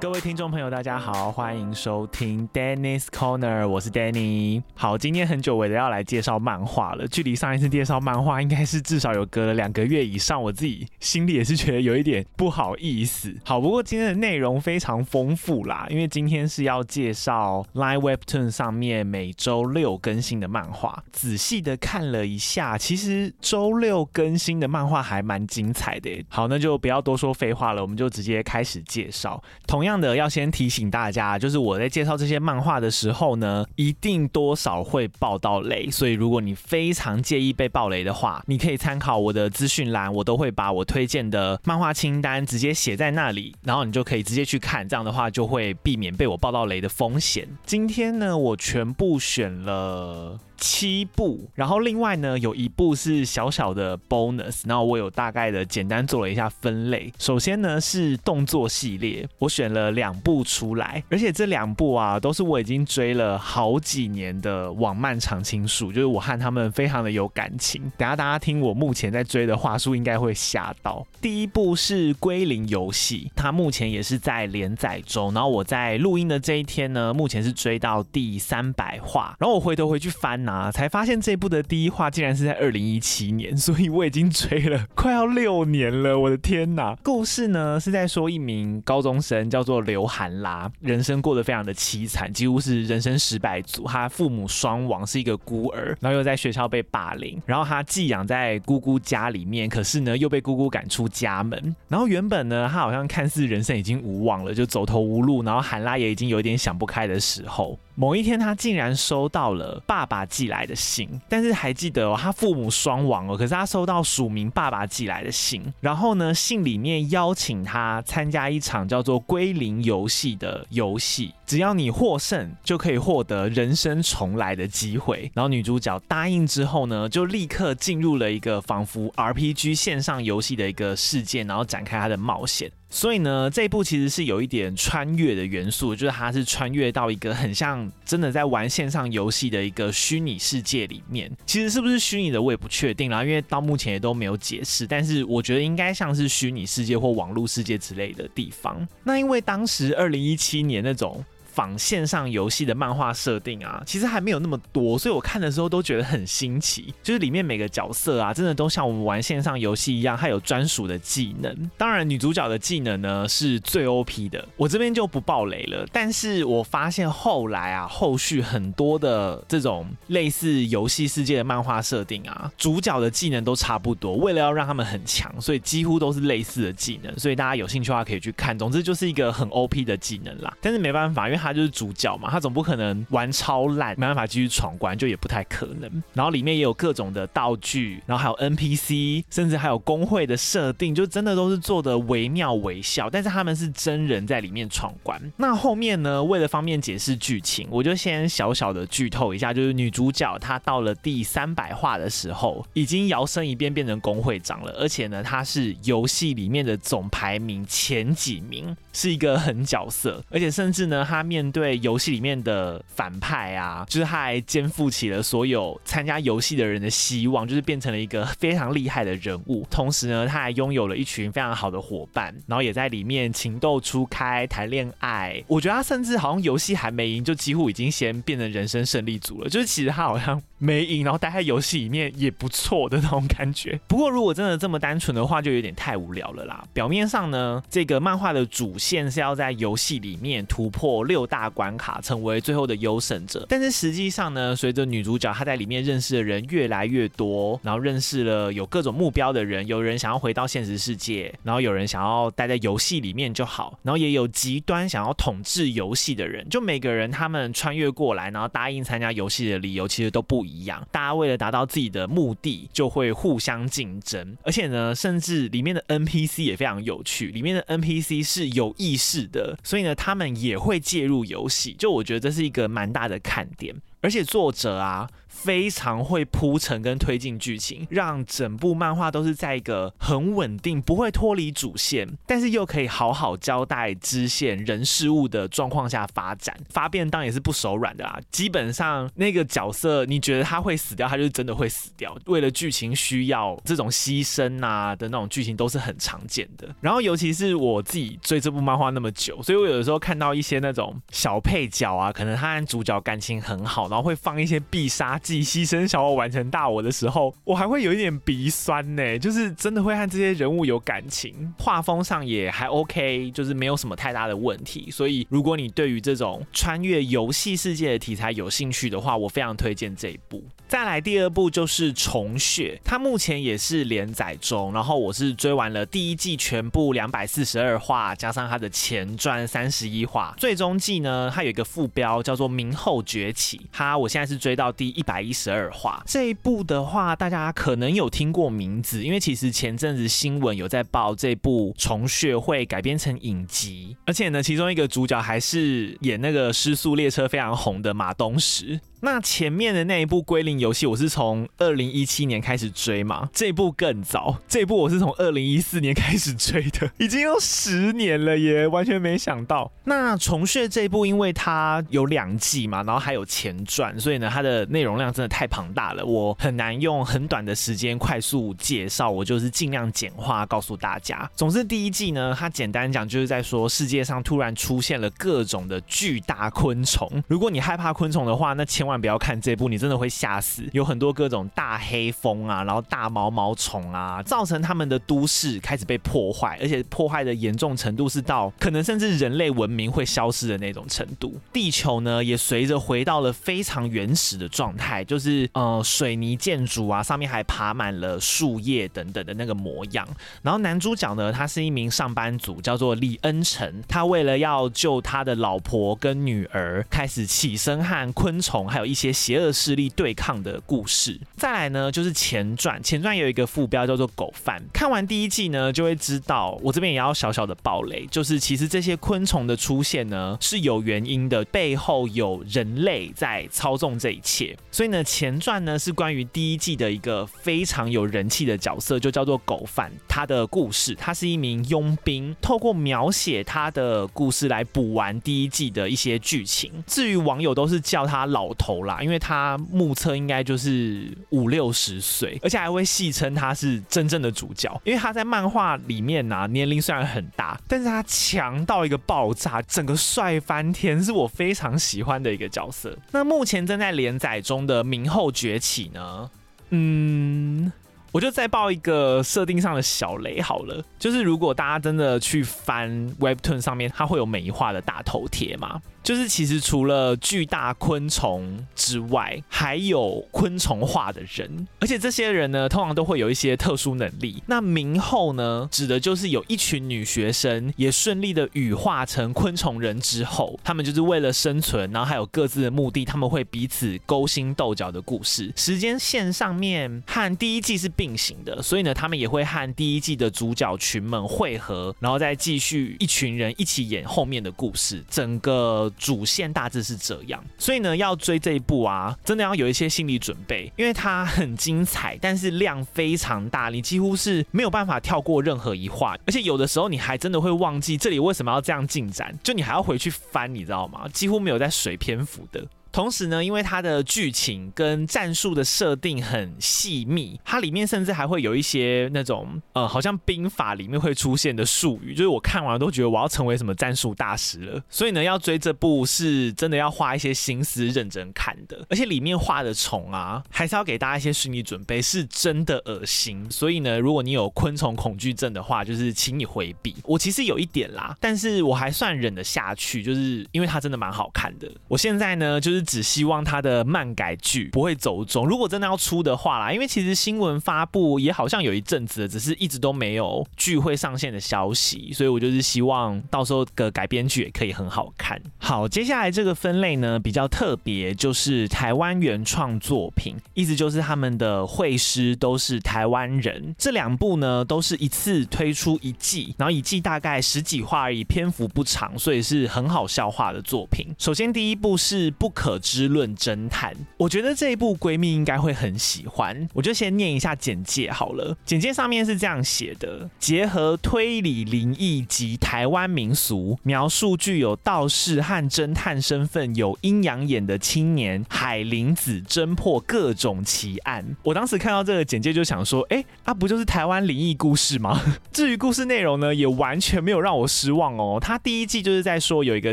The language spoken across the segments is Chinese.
各位听众朋友，大家好，欢迎收听 Dennis Corner，我是 Danny。好，今天很久违的要来介绍漫画了，距离上一次介绍漫画应该是至少有隔了两个月以上，我自己心里也是觉得有一点不好意思。好，不过今天的内容非常丰富啦，因为今天是要介绍 Line Webtoon 上面每周六更新的漫画。仔细的看了一下，其实周六更新的漫画还蛮精彩的。好，那就不要多说废话了，我们就直接开始介绍。同样。这样的要先提醒大家，就是我在介绍这些漫画的时候呢，一定多少会爆到雷，所以如果你非常介意被爆雷的话，你可以参考我的资讯栏，我都会把我推荐的漫画清单直接写在那里，然后你就可以直接去看，这样的话就会避免被我爆到雷的风险。今天呢，我全部选了。七部，然后另外呢，有一部是小小的 bonus，然后我有大概的简单做了一下分类。首先呢是动作系列，我选了两部出来，而且这两部啊都是我已经追了好几年的网漫常青树，就是我和他们非常的有感情。等下大家听我目前在追的话术，应该会吓到。第一部是《归零游戏》，它目前也是在连载中，然后我在录音的这一天呢，目前是追到第三百话，然后我回头回去翻呢。啊！才发现这部的第一话竟然是在二零一七年，所以我已经追了快要六年了。我的天哪！故事呢是在说一名高中生叫做刘涵拉，人生过得非常的凄惨，几乎是人生失败组。他父母双亡，是一个孤儿，然后又在学校被霸凌，然后他寄养在姑姑家里面，可是呢又被姑姑赶出家门。然后原本呢他好像看似人生已经无望了，就走投无路，然后涵拉也已经有点想不开的时候。某一天，他竟然收到了爸爸寄来的信，但是还记得哦，他父母双亡哦，可是他收到署名爸爸寄来的信，然后呢，信里面邀请他参加一场叫做“归零游戏”的游戏，只要你获胜，就可以获得人生重来的机会。然后女主角答应之后呢，就立刻进入了一个仿佛 RPG 线上游戏的一个世界，然后展开他的冒险。所以呢，这一部其实是有一点穿越的元素，就是它是穿越到一个很像真的在玩线上游戏的一个虚拟世界里面。其实是不是虚拟的，我也不确定啦，因为到目前也都没有解释。但是我觉得应该像是虚拟世界或网络世界之类的地方。那因为当时二零一七年那种。仿线上游戏的漫画设定啊，其实还没有那么多，所以我看的时候都觉得很新奇。就是里面每个角色啊，真的都像我们玩线上游戏一样，它有专属的技能。当然，女主角的技能呢是最 OP 的，我这边就不爆雷了。但是我发现后来啊，后续很多的这种类似游戏世界的漫画设定啊，主角的技能都差不多。为了要让他们很强，所以几乎都是类似的技能。所以大家有兴趣的话可以去看。总之就是一个很 OP 的技能啦。但是没办法，因为他就是主角嘛，他总不可能玩超烂，没办法继续闯关，就也不太可能。然后里面也有各种的道具，然后还有 NPC，甚至还有工会的设定，就真的都是做的惟妙惟肖。但是他们是真人在里面闯关。那后面呢，为了方便解释剧情，我就先小小的剧透一下，就是女主角她到了第三百话的时候，已经摇身一变变成工会长了，而且呢，她是游戏里面的总排名前几名，是一个狠角色，而且甚至呢，他面对游戏里面的反派啊，就是他还肩负起了所有参加游戏的人的希望，就是变成了一个非常厉害的人物。同时呢，他还拥有了一群非常好的伙伴，然后也在里面情窦初开，谈恋爱。我觉得他甚至好像游戏还没赢，就几乎已经先变成人生胜利组了。就是其实他好像没赢，然后待在游戏里面也不错的那种感觉。不过如果真的这么单纯的话，就有点太无聊了啦。表面上呢，这个漫画的主线是要在游戏里面突破六大关卡，成为最后的优胜者。但是实际上呢，随着女主角她在里面认识的人越来越多，然后认识了有各种目标的人，有人想要回到现实世界，然后有人想要待在游戏里面就好，然后也有极端想要统治游戏的人。就每个人他们穿越过来，然后答应参加游戏的理由其实都不一样。大家为了达到自己的目的，就会互相竞争。而且呢，甚至里面的 NPC 也非常有趣，里面的 NPC 是有意识的，所以呢，他们也会介入游戏。就我觉得这是一个蛮大的看点。而且作者啊。非常会铺陈跟推进剧情，让整部漫画都是在一个很稳定、不会脱离主线，但是又可以好好交代支线人事物的状况下发展。发便当也是不手软的啦，基本上那个角色你觉得他会死掉，他就真的会死掉。为了剧情需要，这种牺牲啊的那种剧情都是很常见的。然后尤其是我自己追这部漫画那么久，所以我有的时候看到一些那种小配角啊，可能他跟主角感情很好，然后会放一些必杀技。牺牲小我完成大我的时候，我还会有一点鼻酸呢，就是真的会和这些人物有感情，画风上也还 OK，就是没有什么太大的问题。所以如果你对于这种穿越游戏世界的题材有兴趣的话，我非常推荐这一部。再来第二部就是《虫穴》，它目前也是连载中，然后我是追完了第一季全部两百四十二话，加上它的前传三十一话，最终季呢，它有一个副标叫做《明后崛起》，它我现在是追到第一百。一十二话这一部的话，大家可能有听过名字，因为其实前阵子新闻有在报这部《虫穴》会改编成影集，而且呢，其中一个主角还是演那个《失速列车》非常红的马东石。那前面的那一部《归零游戏》，我是从二零一七年开始追嘛，这部更早，这部我是从二零一四年开始追的，已经有十年了耶，完全没想到。那《虫穴》这一部，因为它有两季嘛，然后还有前传，所以呢，它的内容量真的太庞大了，我很难用很短的时间快速介绍，我就是尽量简化告诉大家。总之，第一季呢，它简单讲就是在说世界上突然出现了各种的巨大昆虫，如果你害怕昆虫的话，那千万。万不要看这部，你真的会吓死。有很多各种大黑蜂啊，然后大毛毛虫啊，造成他们的都市开始被破坏，而且破坏的严重程度是到可能甚至人类文明会消失的那种程度。地球呢，也随着回到了非常原始的状态，就是呃水泥建筑啊，上面还爬满了树叶等等的那个模样。然后男主角呢，他是一名上班族，叫做李恩成。他为了要救他的老婆跟女儿，开始起身和昆虫还有有一些邪恶势力对抗的故事。再来呢，就是前传，前传有一个副标叫做“狗饭”。看完第一季呢，就会知道，我这边也要小小的爆雷，就是其实这些昆虫的出现呢是有原因的，背后有人类在操纵这一切。所以呢，前传呢是关于第一季的一个非常有人气的角色，就叫做狗饭。他的故事，他是一名佣兵，透过描写他的故事来补完第一季的一些剧情。至于网友都是叫他老头。头啦，因为他目测应该就是五六十岁，而且还会戏称他是真正的主角，因为他在漫画里面呢、啊，年龄虽然很大，但是他强到一个爆炸，整个帅翻天，是我非常喜欢的一个角色。那目前正在连载中的《明后崛起》呢，嗯，我就再爆一个设定上的小雷好了，就是如果大家真的去翻 Webtoon 上面，它会有每一话的大头贴嘛。就是其实除了巨大昆虫之外，还有昆虫化的人，而且这些人呢，通常都会有一些特殊能力。那明后呢，指的就是有一群女学生也顺利的羽化成昆虫人之后，他们就是为了生存，然后还有各自的目的，他们会彼此勾心斗角的故事。时间线上面和第一季是并行的，所以呢，他们也会和第一季的主角群们汇合，然后再继续一群人一起演后面的故事。整个。主线大致是这样，所以呢，要追这一部啊，真的要有一些心理准备，因为它很精彩，但是量非常大，你几乎是没有办法跳过任何一话，而且有的时候你还真的会忘记这里为什么要这样进展，就你还要回去翻，你知道吗？几乎没有在水篇幅的。同时呢，因为它的剧情跟战术的设定很细密，它里面甚至还会有一些那种呃，好像兵法里面会出现的术语，就是我看完都觉得我要成为什么战术大师了。所以呢，要追这部是真的要花一些心思认真看的，而且里面画的虫啊，还是要给大家一些心理准备，是真的恶心。所以呢，如果你有昆虫恐惧症的话，就是请你回避。我其实有一点啦，但是我还算忍得下去，就是因为它真的蛮好看的。我现在呢，就是。只希望他的漫改剧不会走中。如果真的要出的话啦，因为其实新闻发布也好像有一阵子，只是一直都没有剧会上线的消息，所以我就是希望到时候的改编剧也可以很好看。好，接下来这个分类呢，比较特别，就是台湾原创作品，意思就是他们的绘师都是台湾人。这两部呢都是一次推出一季，然后一季大概十几话而已，篇幅不长，所以是很好消化的作品。首先第一部是不可。可知论侦探》。我觉得这一部闺蜜应该会很喜欢，我就先念一下简介好了。简介上面是这样写的：结合推理、灵异及台湾民俗，描述具有道士和侦探身份、有阴阳眼的青年海林子侦破各种奇案。我当时看到这个简介就想说，哎，啊不就是台湾灵异故事吗？至于故事内容呢，也完全没有让我失望哦。他第一季就是在说有一个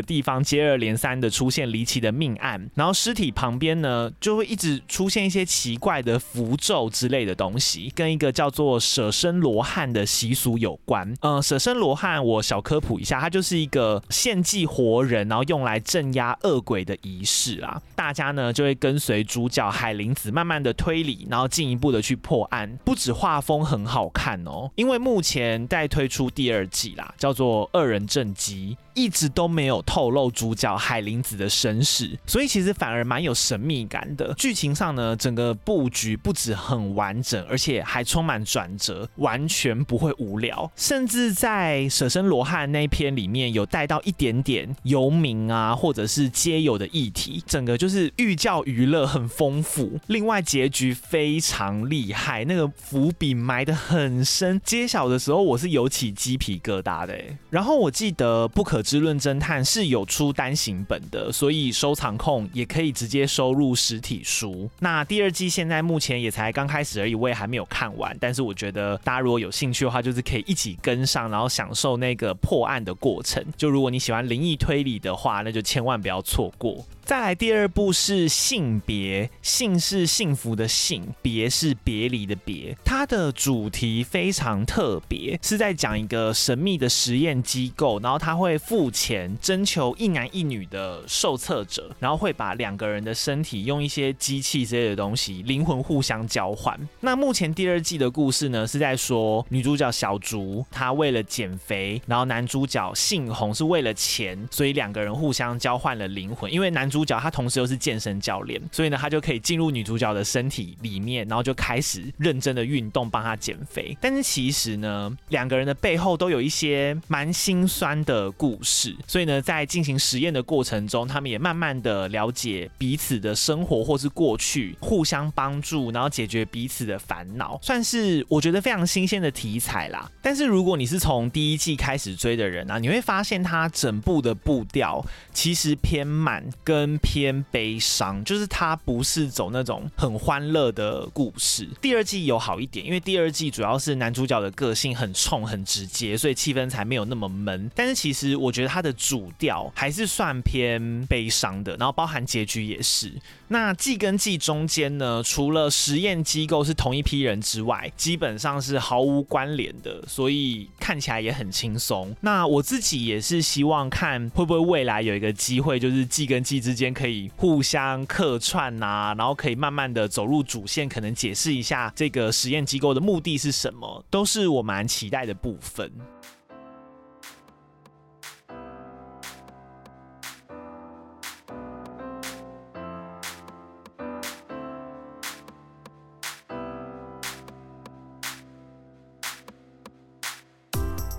地方接二连三的出现离奇的命案，然后尸体旁边呢就会一直出现一些奇怪的符咒之类的东西，跟一个叫做舍身罗汉的习俗有关。呃，舍身罗汉我小科普一下，它就是一个献祭活人，然后用来镇压恶鬼的仪式啊。大家呢就会跟随主角海林子慢慢的推理，然后进一步的去破案。不止画风很好看哦，因为目前在推出第二季啦，叫做二人正畸。一直都没有透露主角海林子的身世，所以其其实反而蛮有神秘感的。剧情上呢，整个布局不止很完整，而且还充满转折，完全不会无聊。甚至在舍身罗汉那一篇里面有带到一点点游民啊，或者是街友的议题，整个就是寓教于乐，很丰富。另外结局非常厉害，那个伏笔埋得很深，揭晓的时候我是有起鸡皮疙瘩的。然后我记得不可。知论侦探是有出单行本的，所以收藏控也可以直接收入实体书。那第二季现在目前也才刚开始而已，我也还没有看完。但是我觉得大家如果有兴趣的话，就是可以一起跟上，然后享受那个破案的过程。就如果你喜欢灵异推理的话，那就千万不要错过。再来第二部是性别，幸是幸福的幸，别是别离的别。它的主题非常特别，是在讲一个神秘的实验机构，然后他会付钱征求一男一女的受测者，然后会把两个人的身体用一些机器之类的东西，灵魂互相交换。那目前第二季的故事呢，是在说女主角小竹她为了减肥，然后男主角信宏是为了钱，所以两个人互相交换了灵魂，因为男主。主角他同时又是健身教练，所以呢，他就可以进入女主角的身体里面，然后就开始认真的运动，帮她减肥。但是其实呢，两个人的背后都有一些蛮心酸的故事，所以呢，在进行实验的过程中，他们也慢慢的了解彼此的生活或是过去，互相帮助，然后解决彼此的烦恼，算是我觉得非常新鲜的题材啦。但是如果你是从第一季开始追的人啊，你会发现它整部的步调其实偏慢，跟偏悲伤，就是它不是走那种很欢乐的故事。第二季有好一点，因为第二季主要是男主角的个性很冲、很直接，所以气氛才没有那么闷。但是其实我觉得它的主调还是算偏悲伤的，然后包含结局也是。那季跟季中间呢，除了实验机构是同一批人之外，基本上是毫无关联的，所以看起来也很轻松。那我自己也是希望看会不会未来有一个机会，就是季跟季之间可以互相客串啊，然后可以慢慢的走入主线，可能解释一下这个实验机构的目的是什么，都是我蛮期待的部分。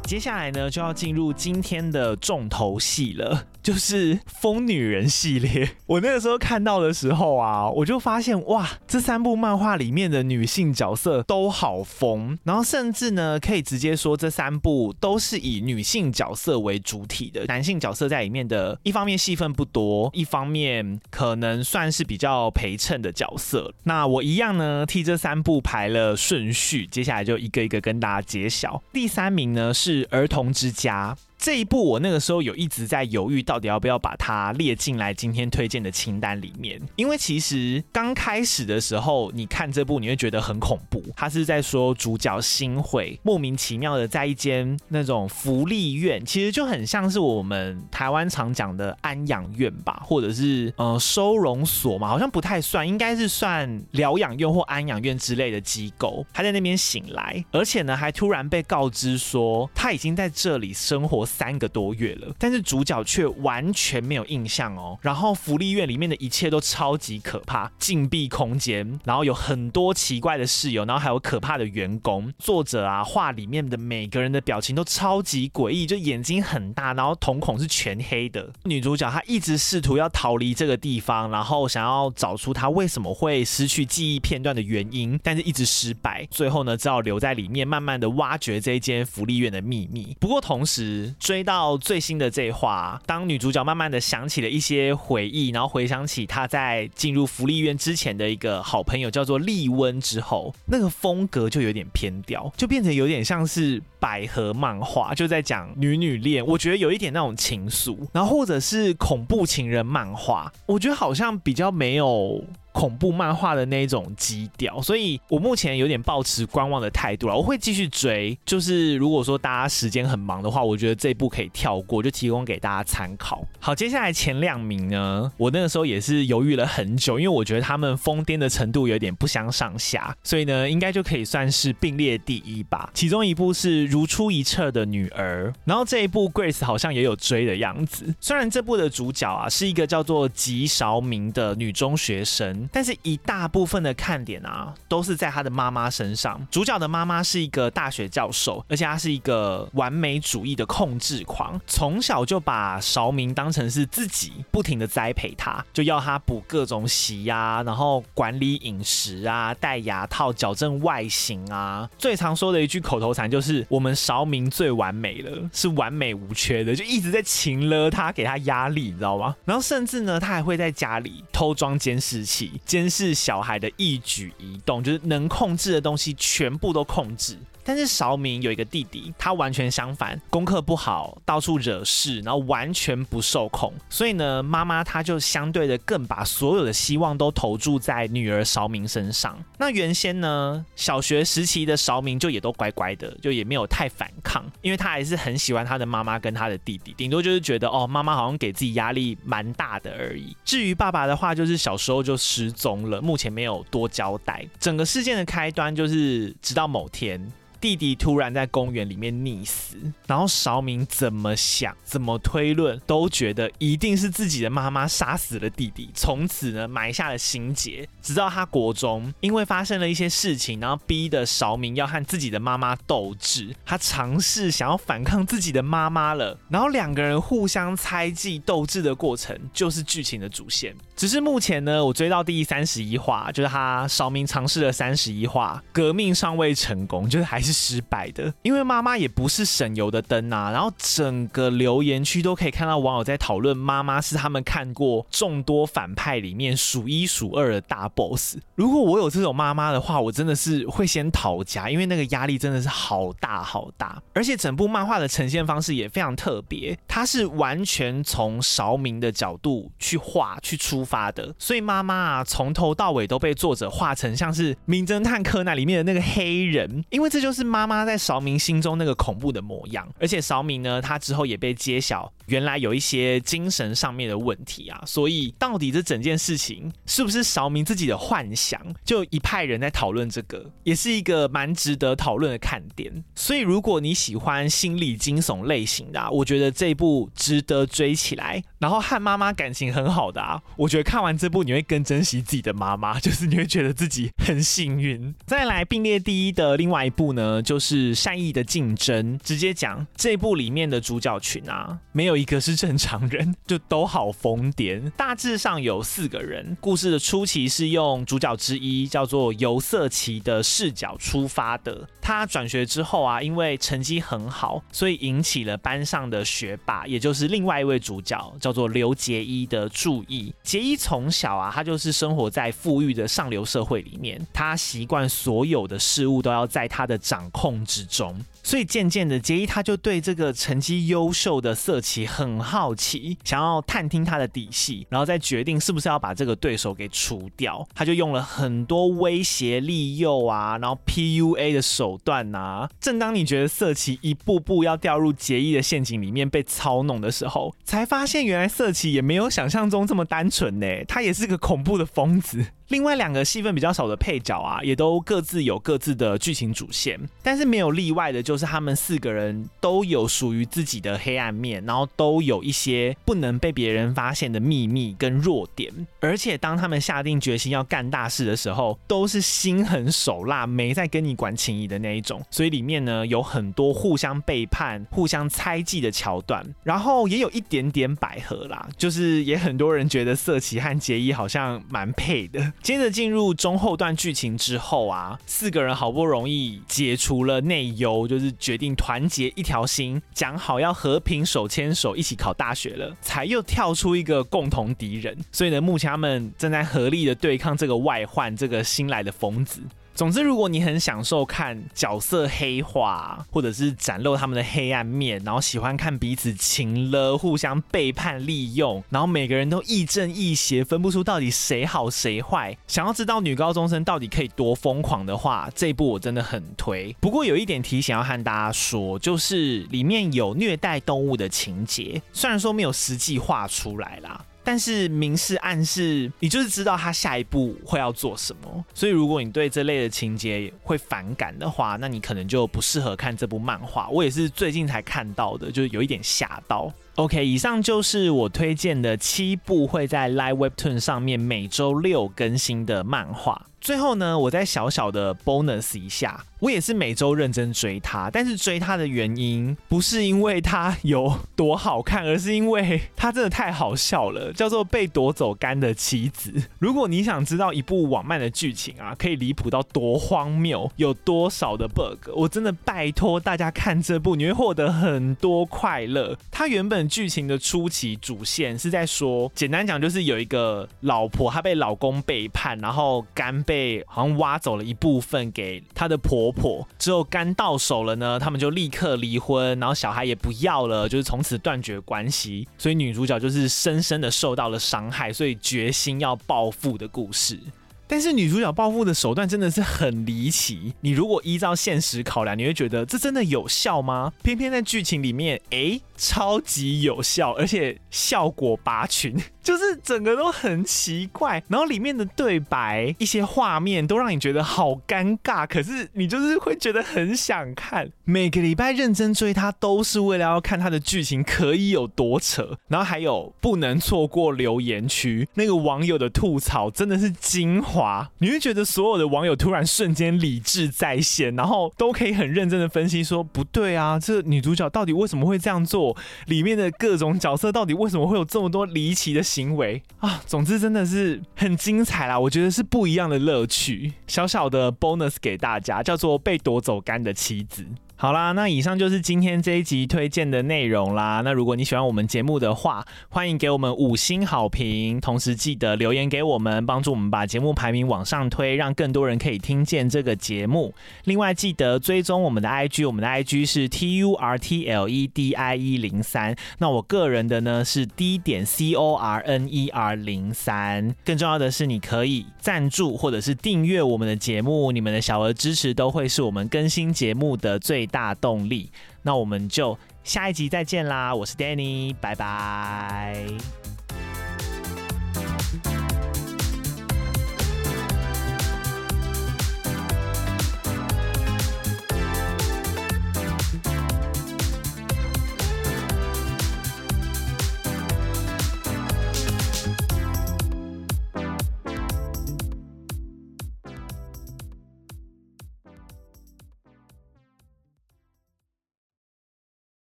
接下来呢，就要进入今天的重头戏了。就是疯女人系列，我那个时候看到的时候啊，我就发现哇，这三部漫画里面的女性角色都好疯，然后甚至呢，可以直接说这三部都是以女性角色为主体的，男性角色在里面的一方面戏份不多，一方面可能算是比较陪衬的角色。那我一样呢，替这三部排了顺序，接下来就一个一个跟大家揭晓。第三名呢是儿童之家。这一部我那个时候有一直在犹豫，到底要不要把它列进来今天推荐的清单里面。因为其实刚开始的时候，你看这部你会觉得很恐怖。他是在说主角新会莫名其妙的在一间那种福利院，其实就很像是我们台湾常讲的安养院吧，或者是呃收容所嘛，好像不太算，应该是算疗养院或安养院之类的机构。他在那边醒来，而且呢还突然被告知说他已经在这里生活。三个多月了，但是主角却完全没有印象哦。然后福利院里面的一切都超级可怕，禁闭空间，然后有很多奇怪的室友，然后还有可怕的员工。作者啊，画里面的每个人的表情都超级诡异，就眼睛很大，然后瞳孔是全黑的。女主角她一直试图要逃离这个地方，然后想要找出她为什么会失去记忆片段的原因，但是一直失败。最后呢，只好留在里面，慢慢的挖掘这间福利院的秘密。不过同时追到最新的这一话，当女主角慢慢的想起了一些回忆，然后回想起她在进入福利院之前的一个好朋友叫做丽温之后，那个风格就有点偏掉，就变成有点像是百合漫画，就在讲女女恋。我觉得有一点那种情愫，然后或者是恐怖情人漫画，我觉得好像比较没有。恐怖漫画的那一种基调，所以我目前有点抱持观望的态度了。我会继续追，就是如果说大家时间很忙的话，我觉得这一部可以跳过，就提供给大家参考。好，接下来前两名呢，我那个时候也是犹豫了很久，因为我觉得他们疯癫的程度有点不相上下，所以呢，应该就可以算是并列第一吧。其中一部是如出一辙的女儿，然后这一部 Grace 好像也有追的样子。虽然这部的主角啊是一个叫做吉韶明的女中学生。但是，一大部分的看点啊，都是在他的妈妈身上。主角的妈妈是一个大学教授，而且她是一个完美主义的控制狂，从小就把韶明当成是自己，不停的栽培他，就要他补各种习呀，然后管理饮食啊，戴牙套，矫正外形啊。最常说的一句口头禅就是：“我们韶明最完美了，是完美无缺的。”就一直在勤勒他，给他压力，你知道吗？然后甚至呢，他还会在家里偷装监视器。监视小孩的一举一动，就是能控制的东西全部都控制。但是韶明有一个弟弟，他完全相反，功课不好，到处惹事，然后完全不受控。所以呢，妈妈她就相对的更把所有的希望都投注在女儿韶明身上。那原先呢，小学时期的韶明就也都乖乖的，就也没有太反抗，因为他还是很喜欢他的妈妈跟他的弟弟，顶多就是觉得哦，妈妈好像给自己压力蛮大的而已。至于爸爸的话，就是小时候就失踪了，目前没有多交代。整个事件的开端就是直到某天。弟弟突然在公园里面溺死，然后韶明怎么想、怎么推论，都觉得一定是自己的妈妈杀死了弟弟，从此呢埋下了心结。直到他国中，因为发生了一些事情，然后逼得韶明要和自己的妈妈斗智，他尝试想要反抗自己的妈妈了，然后两个人互相猜忌斗智的过程，就是剧情的主线。只是目前呢，我追到第三十一话，就是他韶明尝试了三十一话，革命尚未成功，就是还是。是失败的，因为妈妈也不是省油的灯啊。然后整个留言区都可以看到网友在讨论，妈妈是他们看过众多反派里面数一数二的大 boss。如果我有这种妈妈的话，我真的是会先逃家，因为那个压力真的是好大好大。而且整部漫画的呈现方式也非常特别，它是完全从韶明的角度去画去出发的，所以妈妈啊从头到尾都被作者画成像是名侦探柯南里面的那个黑人，因为这就是。是妈妈在韶明心中那个恐怖的模样，而且韶明呢，他之后也被揭晓，原来有一些精神上面的问题啊，所以到底这整件事情是不是韶明自己的幻想？就一派人在讨论这个，也是一个蛮值得讨论的看点。所以如果你喜欢心理惊悚类型的啊，我觉得这一部值得追起来。然后和妈妈感情很好的啊，我觉得看完这部你会更珍惜自己的妈妈，就是你会觉得自己很幸运。再来并列第一的另外一部呢？呃，就是善意的竞争。直接讲，这部里面的主角群啊，没有一个是正常人，就都好疯癫。大致上有四个人。故事的初期是用主角之一叫做尤色奇的视角出发的。他转学之后啊，因为成绩很好，所以引起了班上的学霸，也就是另外一位主角叫做刘杰一的注意。杰一从小啊，他就是生活在富裕的上流社会里面，他习惯所有的事物都要在他的掌掌控之中，所以渐渐的，结一他就对这个成绩优秀的色奇很好奇，想要探听他的底细，然后再决定是不是要把这个对手给除掉。他就用了很多威胁、利诱啊，然后 PUA 的手段啊。正当你觉得色奇一步步要掉入结一的陷阱里面被操弄的时候，才发现原来色奇也没有想象中这么单纯呢，他也是个恐怖的疯子。另外两个戏份比较少的配角啊，也都各自有各自的剧情主线，但是没有例外的，就是他们四个人都有属于自己的黑暗面，然后都有一些不能被别人发现的秘密跟弱点，而且当他们下定决心要干大事的时候，都是心狠手辣，没在跟你管情谊的那一种。所以里面呢，有很多互相背叛、互相猜忌的桥段，然后也有一点点百合啦，就是也很多人觉得色奇和杰伊好像蛮配的。接着进入中后段剧情之后啊，四个人好不容易解除了内忧，就是决定团结一条心，讲好要和平手牵手一起考大学了，才又跳出一个共同敌人。所以呢，目前他们正在合力的对抗这个外患，这个新来的疯子。总之，如果你很享受看角色黑化，或者是展露他们的黑暗面，然后喜欢看彼此情勒、互相背叛、利用，然后每个人都亦正亦邪，分不出到底谁好谁坏，想要知道女高中生到底可以多疯狂的话，这一部我真的很推。不过有一点提醒要和大家说，就是里面有虐待动物的情节，虽然说没有实际画出来啦。但是明示暗示，你就是知道他下一步会要做什么。所以如果你对这类的情节会反感的话，那你可能就不适合看这部漫画。我也是最近才看到的，就是有一点吓到。OK，以上就是我推荐的七部会在 Live Webtoon 上面每周六更新的漫画。最后呢，我再小小的 bonus 一下，我也是每周认真追他，但是追他的原因不是因为他有多好看，而是因为他真的太好笑了，叫做被夺走肝的妻子。如果你想知道一部网漫的剧情啊，可以离谱到多荒谬，有多少的 bug，我真的拜托大家看这部，你会获得很多快乐。它原本剧情的初期主线是在说，简单讲就是有一个老婆，她被老公背叛，然后肝。被好像挖走了一部分给她的婆婆，之后肝到手了呢，他们就立刻离婚，然后小孩也不要了，就是从此断绝关系。所以女主角就是深深的受到了伤害，所以决心要报复的故事。但是女主角报复的手段真的是很离奇，你如果依照现实考量，你会觉得这真的有效吗？偏偏在剧情里面，诶，超级有效，而且效果拔群。就是整个都很奇怪，然后里面的对白、一些画面都让你觉得好尴尬，可是你就是会觉得很想看。每个礼拜认真追它，都是为了要看它的剧情可以有多扯。然后还有不能错过留言区，那个网友的吐槽真的是精华。你会觉得所有的网友突然瞬间理智在线，然后都可以很认真的分析说，不对啊，这女主角到底为什么会这样做？里面的各种角色到底为什么会有这么多离奇的行为啊，总之真的是很精彩啦！我觉得是不一样的乐趣，小小的 bonus 给大家，叫做被夺走肝的妻子。好啦，那以上就是今天这一集推荐的内容啦。那如果你喜欢我们节目的话，欢迎给我们五星好评，同时记得留言给我们，帮助我们把节目排名往上推，让更多人可以听见这个节目。另外记得追踪我们的 IG，我们的 IG 是 T U R T L E D I E 零三。那我个人的呢是 D 点 C O R N E R 零三。更重要的是，你可以赞助或者是订阅我们的节目，你们的小额支持都会是我们更新节目的最大动力，那我们就下一集再见啦！我是 Danny，拜拜。